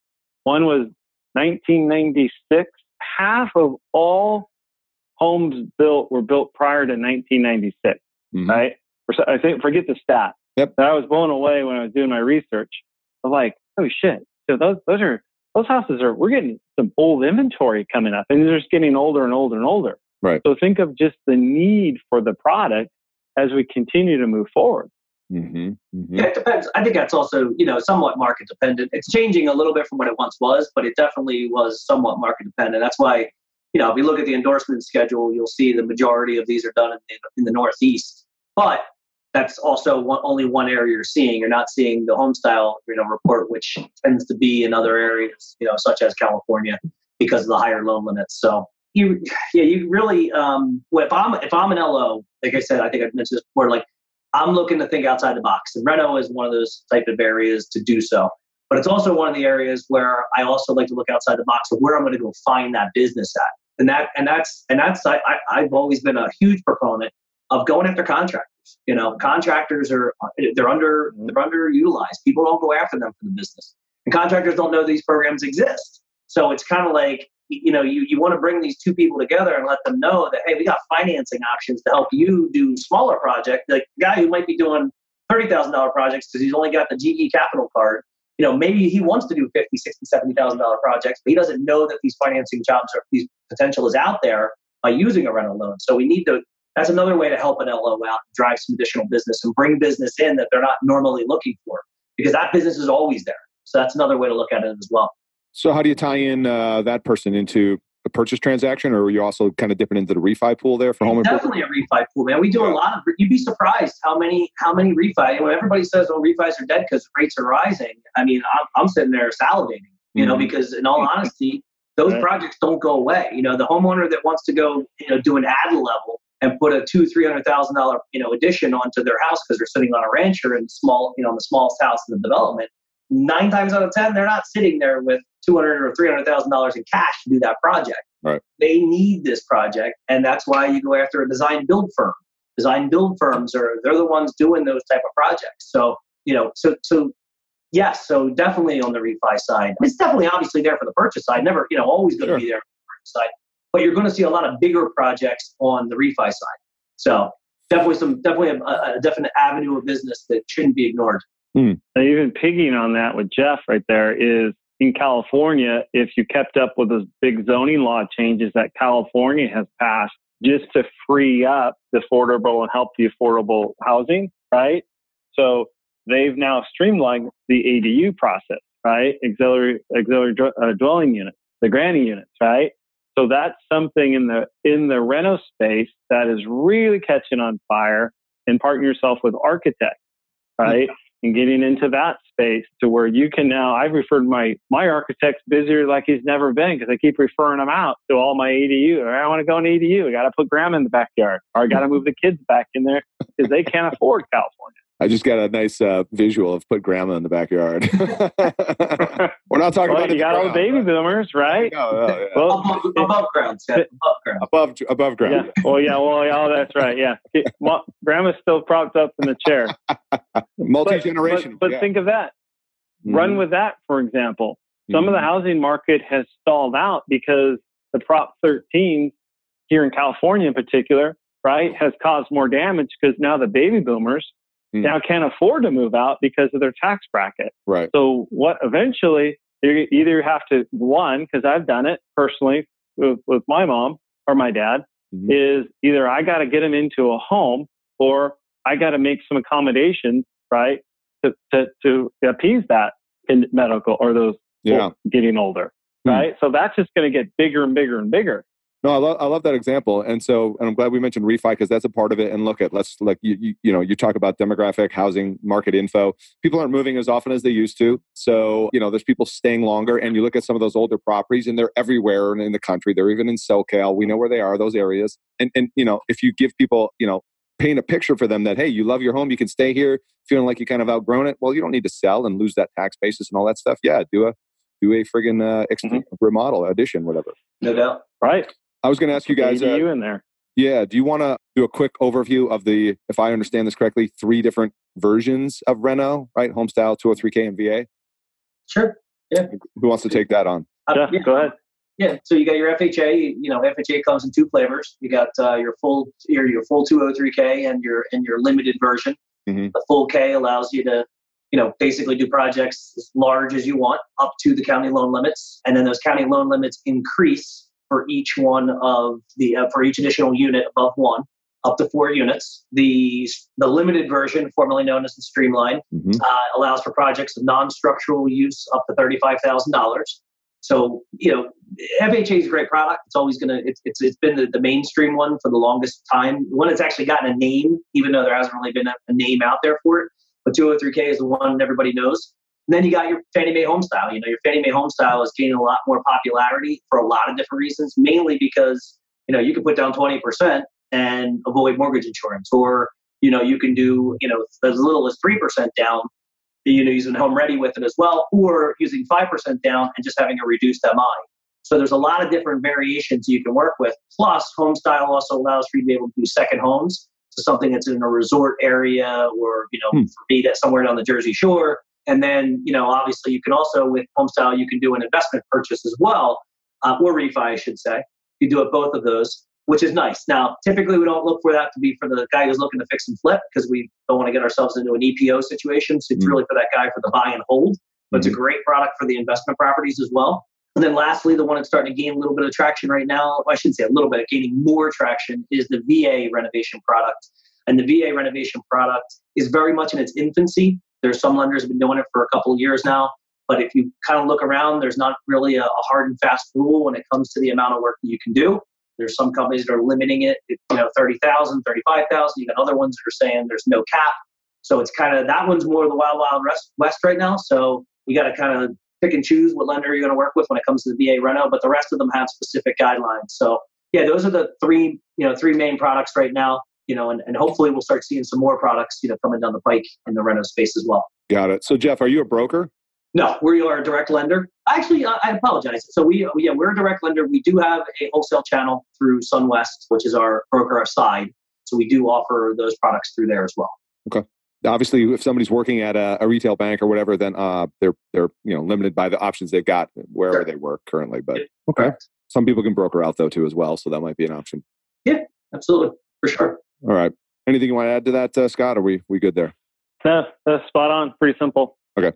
one was 1996. Half of all homes built were built prior to 1996. Mm-hmm. Right? I think forget the stat. Yep. But I was blown away when I was doing my research. I'm like, oh shit! So those those are those houses are we're getting some old inventory coming up, and they're just getting older and older and older. Right. So think of just the need for the product as we continue to move forward. Mm-hmm, mm-hmm. Yeah, it depends. I think that's also, you know, somewhat market dependent. It's changing a little bit from what it once was, but it definitely was somewhat market dependent. That's why, you know, if you look at the endorsement schedule, you'll see the majority of these are done in, in the Northeast. But that's also one, only one area you're seeing. You're not seeing the home style, you know, report, which tends to be in other areas, you know, such as California, because of the higher loan limits. So you, yeah, you really, um, if I'm if I'm an LO, like I said, I think I mentioned this before, like I'm looking to think outside the box, and Reno is one of those type of areas to do so. But it's also one of the areas where I also like to look outside the box of where I'm going to go find that business at, and that and that's and that's I, I've always been a huge proponent of going after contractors. You know, contractors are they're under mm-hmm. they're underutilized. People don't go after them for the business, and contractors don't know these programs exist. So it's kind of like you know you, you want to bring these two people together and let them know that hey we got financing options to help you do smaller projects like the guy who might be doing $30000 projects because he's only got the ge capital card you know maybe he wants to do 50 60 $70000 projects but he doesn't know that these financing jobs or these potential is out there by using a reno loan so we need to that's another way to help an LO out, drive some additional business and bring business in that they're not normally looking for because that business is always there. So that's another way to look at it as well. So how do you tie in uh, that person into a purchase transaction, or are you also kind of dipping into the refi pool there for home? Definitely a refi pool, man. We do a lot of. You'd be surprised how many how many refi. When everybody says, "Oh, refis are dead because rates are rising," I mean, I'm, I'm sitting there salivating, you mm-hmm. know, because in all honesty, those right. projects don't go away. You know, the homeowner that wants to go, you know, do an ad level and put a two three hundred thousand dollar you know addition onto their house because they're sitting on a rancher in small you know in the smallest house in the development nine times out of ten they're not sitting there with two hundred or three hundred thousand dollars in cash to do that project. Right. They need this project and that's why you go after a design build firm. Design build firms are they're the ones doing those type of projects. So you know so so yes so definitely on the refi side. It's definitely obviously there for the purchase side never you know always going to sure. be there for the purchase side but you're going to see a lot of bigger projects on the refi side. So definitely some definitely a, a definite avenue of business that shouldn't be ignored. Hmm. Even pigging on that with Jeff right there is in California, if you kept up with those big zoning law changes that California has passed just to free up the affordable and help the affordable housing, right? So they've now streamlined the ADU process, right? Auxiliary, auxiliary uh, dwelling units, the granny units, right? So that's something in the in the reno space that is really catching on fire and partner yourself with architects, right? Mm-hmm. and getting into that space to where you can now I've referred my my architects busier like he's never been because I keep referring him out to all my ADU. I want to go in ADU. I got to put grandma in the backyard, or I got to <laughs> move the kids back in there because they can't afford California. I just got a nice uh, visual of put grandma in the backyard. <laughs> We're not talking well, about you got all the baby boomers, right? No, no, yeah. well, above, above ground, Seth, above ground. Above, above ground. Yeah. Well, yeah. Well, yeah. Oh, that's right. Yeah. Grandma's still propped up in the chair. <laughs> Multi generational. But, but, but yeah. think of that. Mhm. Run with that, for example. Some of the Mhm. housing market has stalled out because the Prop 13 here in California, in particular, right, has caused more damage because now the baby boomers Mm. now can't afford to move out because of their tax bracket. Right. So what eventually you either have to one because I've done it personally with, with my mom or my dad Mhm. is either I got to get them into a home or I got to make some accommodations right to to, to appease that in medical or those Yeah. getting older Hmm. right. So that's just going to get bigger and bigger and bigger. No, I love I love that example, and so and I'm glad we mentioned refi because that's a part of it. And look at let's like you, you you know you talk about demographic housing market info. People aren't moving as often as they used to, so you know there's people staying longer. And you look at some of those older properties, and they're everywhere in the country. They're even in SoCal. We know where they are, those areas. And and you know if you give people you know paint a picture for them that hey you love your home, you can stay here, feeling like you kind of outgrown it. Well, you don't need to sell and lose that tax basis and all that stuff. Yeah, do a do a friggin' uh, ex- remodel, addition, whatever. No doubt. Right. I was going to ask you guys. Uh, ADU in there. yeah. Do you want to do a quick overview of the, if I understand this correctly, three different versions of Reno, right? Homestyle, 203K, and VA. Sure. Yeah. Who wants to take that on? Uh, yeah. go ahead. Yeah, so you got your FHA. You know, FHA comes in two flavors. You got uh, your full your your full 203k and your and your limited version. Mhm. The full K allows you to, you know, basically do projects as large as you want up to the county loan limits, and then those county loan limits increase for each one of the uh, for each additional unit above one, up to four units. The the limited version, formerly known as the Streamline, Mhm. uh, allows for projects of non-structural use up to thirty-five thousand dollars. So you know, FHA is a great product. It's always gonna. It's it's, it's been the, the mainstream one for the longest time. The one that's actually gotten a name, even though there hasn't really been a, a name out there for it. But 203k is the one everybody knows. Then you got your Fannie Mae home style. You know, your Fannie Mae home style is gaining a lot more popularity for a lot of different reasons. Mainly because you know you can put down 20% and avoid mortgage insurance, or you know you can do you know as little as three percent down you know, using home ready with it as well, or using 5% down and just having a reduced MI. So there's a lot of different variations you can work with. Plus, home style also allows for you to be able to do second homes. So something that's in a resort area or, you know, Hmm. for me, that's somewhere down the Jersey Shore. And then, you know, obviously you can also, with home style, you can do an investment purchase as well, uh, or refi, I should say. You do it both of those, which is nice. Now, typically we don't look for that to be for the guy who's looking to fix and flip because we don't want to get ourselves into an EPO situation. So it's Mm. really for that guy for the buy and hold. But it's a great product for the investment properties as well. And then lastly, the one that's starting to gain a little bit of traction right now, I shouldn't say a little bit, gaining more traction is the VA renovation product. And the VA renovation product is very much in its infancy. There's some lenders have been doing it for a couple of years now. But if you kind of look around, there's not really a, a hard and fast rule when it comes to the amount of work that you can do. There's some companies that are limiting it, you know, 30,000, 35,000. You got other ones that are saying there's no cap. So it's kind of that one's more of the wild, wild west, right now. So you got to kind of pick and choose what lender you're going to work with when it comes to the VA reno, but the rest of them have specific guidelines. So yeah, those are the three, you know, three main products right now, you know, and, and hopefully we'll start seeing some more products, you know, coming down the pike in the reno space as well. Got it. So, Jeff, are you a broker? No, we are a direct lender. Actually, I apologize. So we, yeah, we're a direct lender. We do have a wholesale channel through SunWest, which is our broker side. So we do offer those products through there as well. Okay. Obviously, if somebody's working at a, a retail bank or whatever, then uh, they're they're you know limited by the options they've got wherever Sure. they work currently. But okay, some people can broker out though too as well, so that might be an option. Yeah, absolutely, for sure. All right. Anything you want to add to that, uh, Scott? Are we we good there? No, that's spot on. Pretty simple. Okay.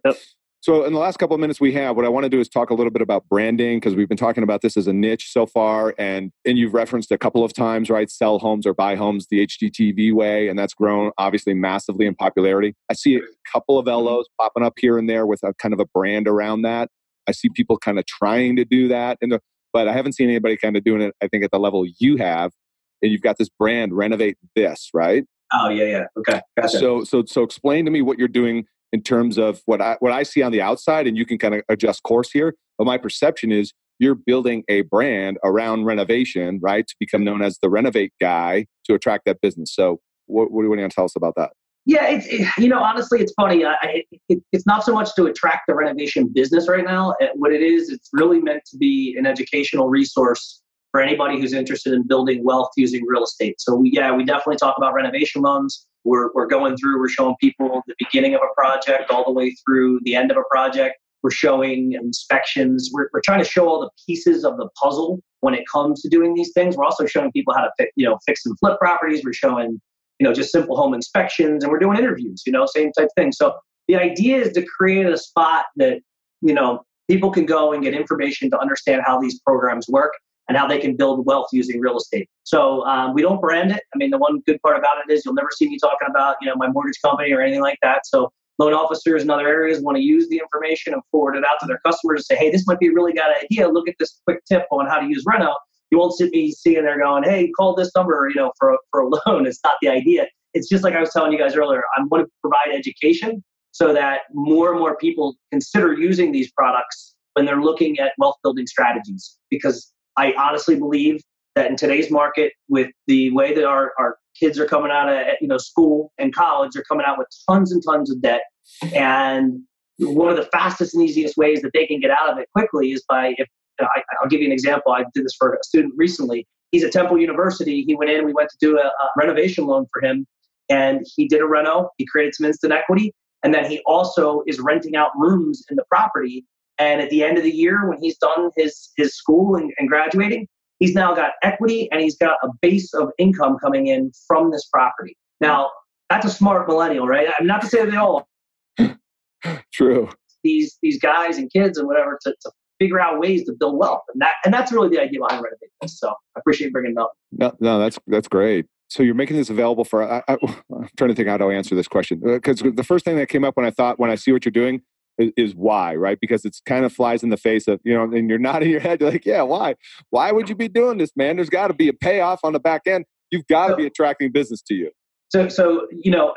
So, in the last couple of minutes we have, what I want to do is talk a little bit about branding because we've been talking about this as a niche so far, and and you've referenced a couple of times, right? Sell homes or buy homes the HGTV way, and that's grown obviously massively in popularity. I see a couple of LOs popping up here and there with a kind of a brand around that. I see people kind of trying to do that, and the, but I haven't seen anybody kind of doing it. I think at the level you have, and you've got this brand, renovate this, right? Oh yeah, yeah. Okay, gotcha. So, so, so, explain to me what you're doing in terms of what I what I see on the outside, and you can kind of adjust course here. But my perception is you're building a brand around renovation, right, to become known as the renovate guy to attract that business. So, what, what do you want to tell us about that? Yeah, it's it, you know honestly, it's funny. I, it, it's not so much to attract the renovation business right now. Eh, what it is, it's really meant to be an educational resource for anybody who's interested in building wealth using real estate. So we, yeah, we definitely talk about renovation loans. We're we're going through. We're showing people the beginning of a project all the way through the end of a project. We're showing inspections. We're, we're trying to show all the pieces of the puzzle when it comes to doing these things. We're also showing people how to fix, you know, fix and flip properties. We're showing you know, just simple home inspections, and we're doing interviews, you know, same type thing. So the idea is to create a spot that, you know, people can go and get information to understand how these programs work and how they can build wealth using real estate. So um, we don't brand it. I mean, the one good part about it is you'll never see me talking about, you know, my mortgage company or anything like that. So loan officers in other areas want to use the information and forward it out to their customers and say, hey, this might be a really good idea. Look at this quick tip on how to use Reno you won't see me sitting there going, "Hey, call this number," you know, for a, for a <laughs> loan. It's not the idea. It's just like I was telling you guys earlier. I want to provide education so that more and more people consider using these products when they're looking at wealth building strategies. Because I honestly believe that in today's market, with the way that our, our kids are coming out of you know school and college, they're coming out with tons and tons of debt, and one of the fastest and easiest ways that they can get out of it quickly is by if I, will give you an example. I did this for a student recently. He's at Temple University. He went in, we went to do a, a renovation loan for him, and he did a reno. He created some instant equity. And then he also is renting out rooms in the property. And at the end of the year, when he's done his, his school and, and graduating, he's now got equity and he's got a base of income coming in from this property. Now, that's a smart millennial, right? I'm not to say they all. <laughs> True. These these guys and kids and whatever to, to figure out ways to build wealth. And that and that's really the idea behind Renovate This. So I appreciate bringing it up. No, no, that's that's great. So you're making this available for. I, am <laughs> trying to think how to answer this question because uh, the first thing that came up when I thought when I see what you're doing is, why, right? Because it's kind of flies in the face of you know, and you're nodding your head. You're like, yeah, why? Why would you be doing this, man? There's got to be a payoff on the back end. You've got to so, be attracting business to you. So, so you know,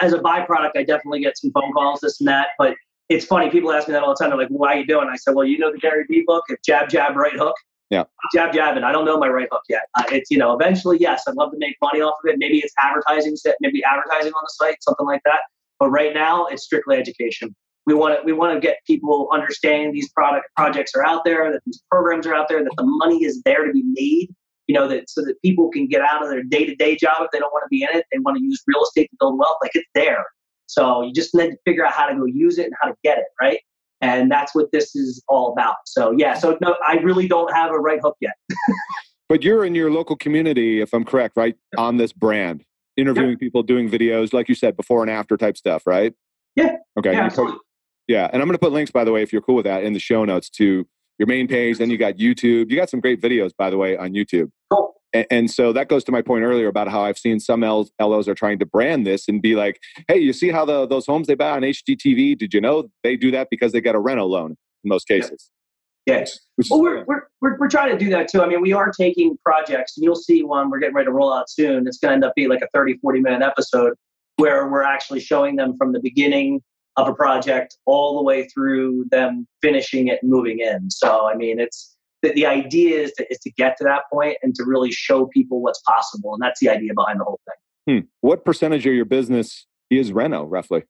as a byproduct, I definitely get some phone calls, this and that. But it's funny. People ask me that all the time. They're like, "Why are you doing?" I said, "Well, you know the Gary Vee book, jab, jab, right hook." Yeah. Jab, jab, and I don't know my right hook yet. Uh, it's you know, eventually, yes, I'd love to make money off of it. Maybe it's advertising, set, maybe advertising on the site, something like that. But right now, it's strictly education. We want to we want to get people understanding these product projects are out there, that these programs are out there, that the money is there to be made. You know that so that people can get out of their day to day job if they don't want to be in it. They want to use real estate to build wealth. Like it's there. So you just need to figure out how to go use it and how to get it, right? And that's what this is all about. So yeah, so no, I really don't have a right hook yet. <laughs> but you're in your local community, if I'm correct, right? On this brand, interviewing people, doing videos, like you said, before and after type stuff, right? Yeah. Okay. Yeah, absolutely. Yeah. And I'm going to put links, by the way, if you're cool with that, in the show notes to your main page. Then you got YouTube. You got some great videos, by the way, on YouTube. Cool. And, and so that goes to my point earlier about how I've seen some LOs are trying to brand this and be like, hey, you see how the, those homes they buy on HGTV? Did you know they do that because they get a reno loan in most cases? Yes. Yeah. Well, we're, we're, we're, we're trying to do that too. I mean, we are taking projects, and you'll see one we're getting ready to roll out soon. It's going to end up being like a 30, 40 minute episode where we're actually showing them from the beginning of a project all the way through them finishing it and moving in. So, I mean, it's the, the idea is to, is to get to that point and to really show people what's possible. And that's the idea behind the whole thing. Hmm. What percentage of your business is Reno, roughly?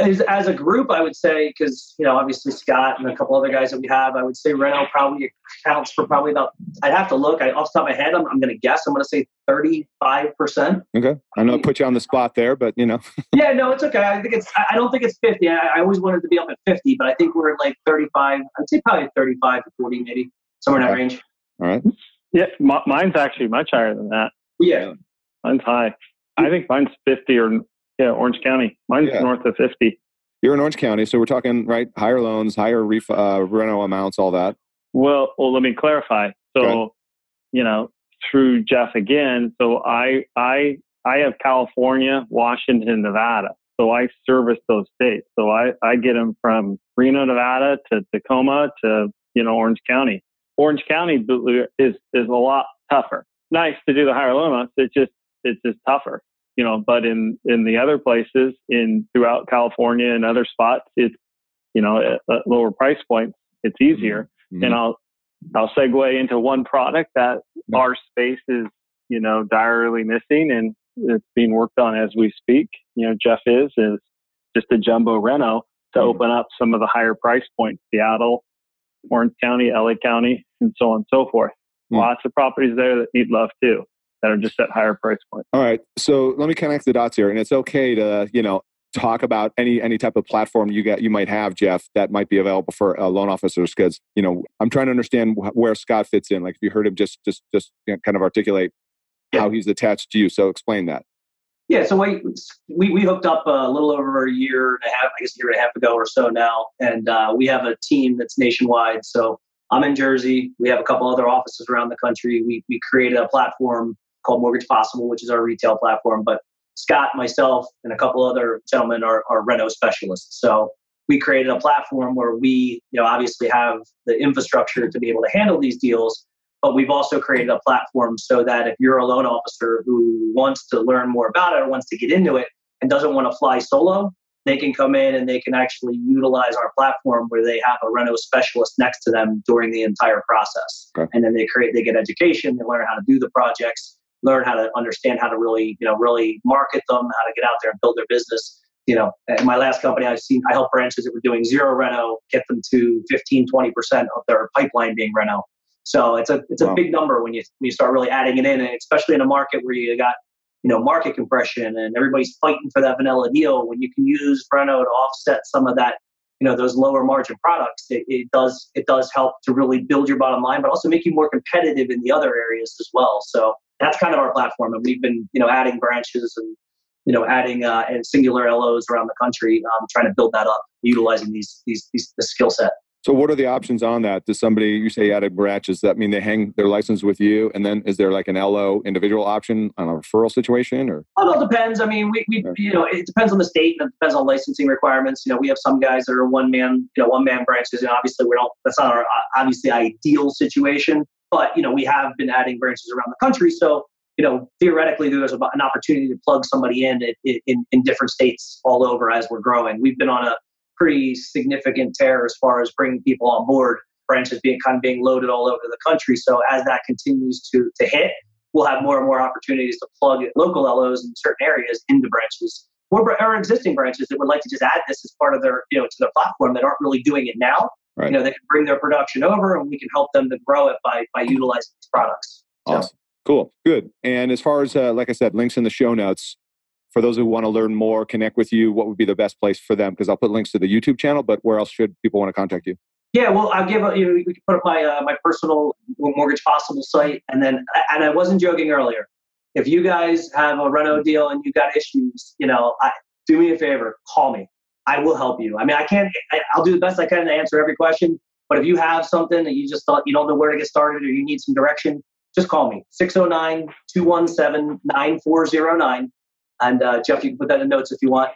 As, as, a group, I would say, because, you know, obviously Scott and a couple other guys that we have, I would say Reno probably accounts for probably about, I'd have to look. I, off the top of my head, I'm, I'm going to guess, I'm going to say 35%. Okay. I know I put you on the spot there, but, you know. <laughs> yeah, no, it's okay. I think it's, I don't think it's 50. I, I always wanted to be up at 50, but I think we're at like 35. I'd say probably 35 to 40 maybe somewhere in that range. All right. Yeah, m- mine's actually much higher than that. Yeah, mine's high. I think mine's fifty or yeah, Orange County. Mine's yeah. north of fifty. You're in Orange County, so we're talking right higher loans, higher ref- uh, reno amounts, all that. Well, well, let me clarify. So, you know, through Jeff again. So I I I have California, Washington, Nevada. So I service those states. So I I get them from Reno, Nevada to Tacoma to you know Orange County. Orange County is is a lot tougher. Nice to do the higher loan amounts. It's just it's just tougher. You know, but in, in the other places in throughout California and other spots, it's, you know, at, at lower price points, it's easier. Mm-hmm. And I'll, I'll segue into one product that our space is, you know, direly missing and it's being worked on as we speak. You know, Jeff is, is just a jumbo reno to mm-hmm. open up some of the higher price points, Seattle, Orange County, LA County, and so on and so forth. Mm-hmm. Lots of properties there that need love too, that are just at higher price points. All right. So let me connect the dots here. And it's okay to, you know, talk about any any type of platform you get you might have jeff that might be available for uh, loan officers because you know i'm trying to understand wh- where scott fits in like if you heard him just just just you know, kind of articulate yeah. how he's attached to you so explain that yeah, so we, we, we hooked up a little over a year and a half, I guess a year and a half ago or so now, and uh, we have a team that's nationwide. So I'm in Jersey. We have a couple other offices around the country. We we created a platform called Mortgage Possible, which is our retail platform. But Scott, myself, and a couple other gentlemen are, are reno specialists. So we created a platform where we, you know, obviously have the infrastructure to be able to handle these deals, but we've also created a platform so that if you're a loan officer who wants to learn more about it or wants to get into it and doesn't want to fly solo, they can come in and they can actually utilize our platform where they have a reno specialist next to them during the entire process. Okay. And then they create, they get education, they learn how to do the projects, learn how to understand how to really, you know, really market them, how to get out there and build their business. You know, in my last company, I've seen, I helped branches that were doing zero reno get them to 15, 20% of their pipeline being reno. So it's a it's a wow. big number when you when you start really adding it in, and especially in a market where you got you know market compression and everybody's fighting for that vanilla deal. When you can use Reno to offset some of that, you know those lower margin products, it, it does it does help to really build your bottom line, but also make you more competitive in the other areas as well. So that's kind of our platform, and we've been you know adding branches and you know adding uh, and singular LOs around the country, um, trying to build that up, utilizing these these, these the skill set. So, what are the options on that? Does somebody, you say added branches, that mean they hang their license with you? And then is there like an LO individual option on a referral situation or? Well, it all depends. I mean, we, we you know, it depends on the state and it depends on licensing requirements. You know, we have some guys that are one man, you know, one man branches. And obviously, we don't, that's not our uh, obviously ideal situation. But, you know, we have been adding branches around the country. So, you know, theoretically, there's an opportunity to plug somebody in, in in, in different states all over as we're growing. We've been on a pretty significant tear as far as bringing people on board. Branches being kind of being loaded all over the country. So as that continues to to hit, we'll have more and more opportunities to plug local LOs in certain areas into branches or our existing branches that would like to just add this as part of their you know to their platform that aren't really doing it now. Right. You know, they can bring their production over, and we can help them to grow it by by utilizing these products. Awesome. So. Cool. Good. And as far as, uh, like I said, links in the show notes, for those who want to learn more, connect with you, what would be the best place for them? Because I'll put links to the YouTube channel, but where else should people want to contact you? Yeah, well, I'll give a, you know, we can put up my uh, my personal mortgage possible site, and then and I wasn't joking earlier. If you guys have a reno deal and you got issues, you know, I, do me a favor, call me. I will help you. I mean, I can't. I, I'll do the best I can to answer every question. But if you have something that you just thought you don't know where to get started or you need some direction, just call me 609 217 9409 and uh, Jeff, you can put that in notes if you want.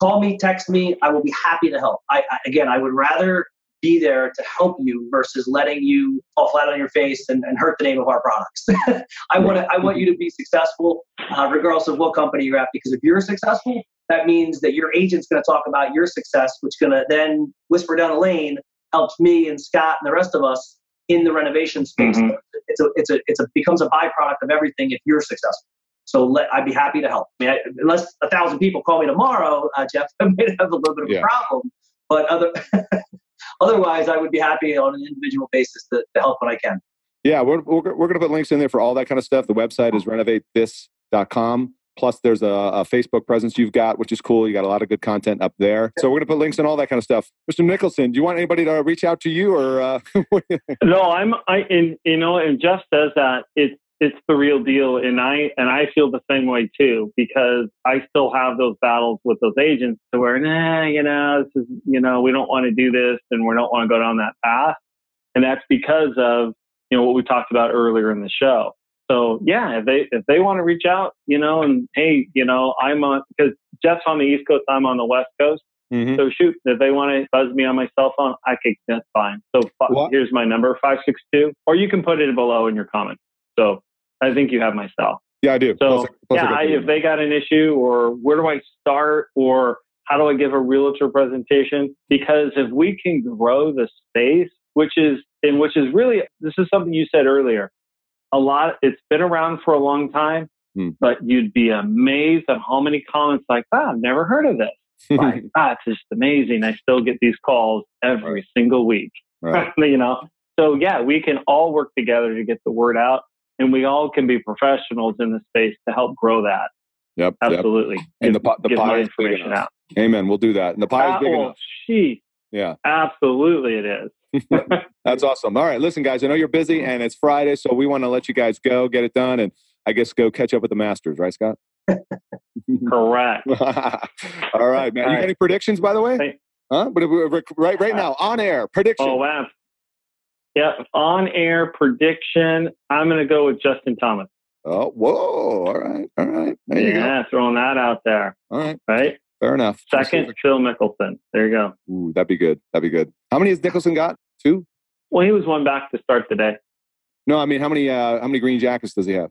Call me, text me. I will be happy to help. I, I again, I would rather be there to help you versus letting you fall flat on your face and, and hurt the name of our products. <laughs> I want I want you to be successful, uh, regardless of what company you're at. Because if you're successful, that means that your agent's going to talk about your success, which going to then whisper down the lane helps me and Scott and the rest of us in the renovation space. Mm-hmm. It's a, it's a, it's a becomes a byproduct of everything if you're successful. So let, I'd be happy to help. I mean, I, unless a thousand people call me tomorrow, uh, Jeff, <laughs> I may have a little bit of yeah. a problem. But other, <laughs> otherwise, I would be happy on an individual basis to, to help when I can. Yeah, we're, we're, we're going to put links in there for all that kind of stuff. The website is renovatethis.com. Plus, there's a, a, Facebook presence you've got, which is cool. You got a lot of good content up there. So we're going to put links and all that kind of stuff. Mr. Nicholson, do you want anybody to reach out to you or? Uh, <laughs> no, I'm. I and you know, and Jeff says that it's it's the real deal and i and i feel the same way too because i still have those battles with those agents to where nah you know this is you know we don't want to do this and we don't want to go down that path and that's because of you know what we talked about earlier in the show so yeah if they if they want to reach out you know and hey you know i'm on because jeff's on the east coast i'm on the west coast Mm-hmm. So shoot, if they want to buzz me on my cell phone, I can. That's fine. So here's my number five six two, or you can put it below in your comments. So I think you have my cell. Yeah, I do. So plus, plus yeah, I, if they got an issue, or where do I start, or how do I give a realtor presentation? Because if we can grow the space, which is and which is really this is something you said earlier. A lot. It's been around for a long time, hmm. but you'd be amazed at how many comments like, "Ah, I've never heard of this." <laughs> like, ah, it's just amazing. I still get these calls every single week. Right. <laughs> you know, so yeah, we can all work together to get the word out, and we all can be professionals in the space to help grow that. Yep, absolutely. Yep. And the the pie information out. Amen. We'll do that. And the pie is big enough. Geez. Yeah, absolutely, it is. <laughs> That's awesome. All right, listen, guys. I know you're busy, and it's Friday, so we want to let you guys go, get it done, and I guess go catch up with the Masters, right, Scott? <laughs> Correct. <laughs> All right, man. All you got any predictions, by the way? Huh? But right, right now, on air prediction. Oh wow. Yep, on air prediction. I'm going to go with Justin Thomas. Oh, whoa! All right, all right. There you yeah, go. throwing that out there. All right, right. Fair enough. Second, Phil Mickelson. There you go. Ooh, that'd be good. That'd be good. How many has Mickelson got? Two. Well, he was one back to start today. No, I mean, how many? Uh, how many green jackets does he have?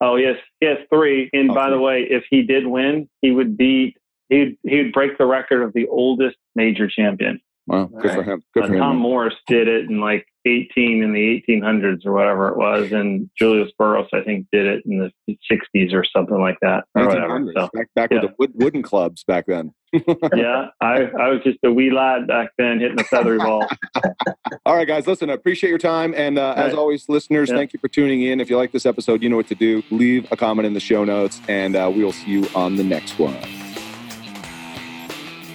Oh yes, he has three. And oh, by three. the way, if he did win, he would beat he'd he'd break the record of the oldest major champion. Wow, good right. for him. Good uh, for Tom him. Morris did it in like 18 in the 1800s or whatever it was, and Julius Boros I think did it in the 60s or something like that or whatever. So, back back yeah. with the wood, wooden clubs back then. <laughs> yeah, I, I was just a wee lad back then hitting the feathery ball. <laughs> All right, guys, listen, I appreciate your time. And uh, right. as always, listeners, yeah. thank you for tuning in. If you like this episode, you know what to do. Leave a comment in the show notes, and uh, we will see you on the next one.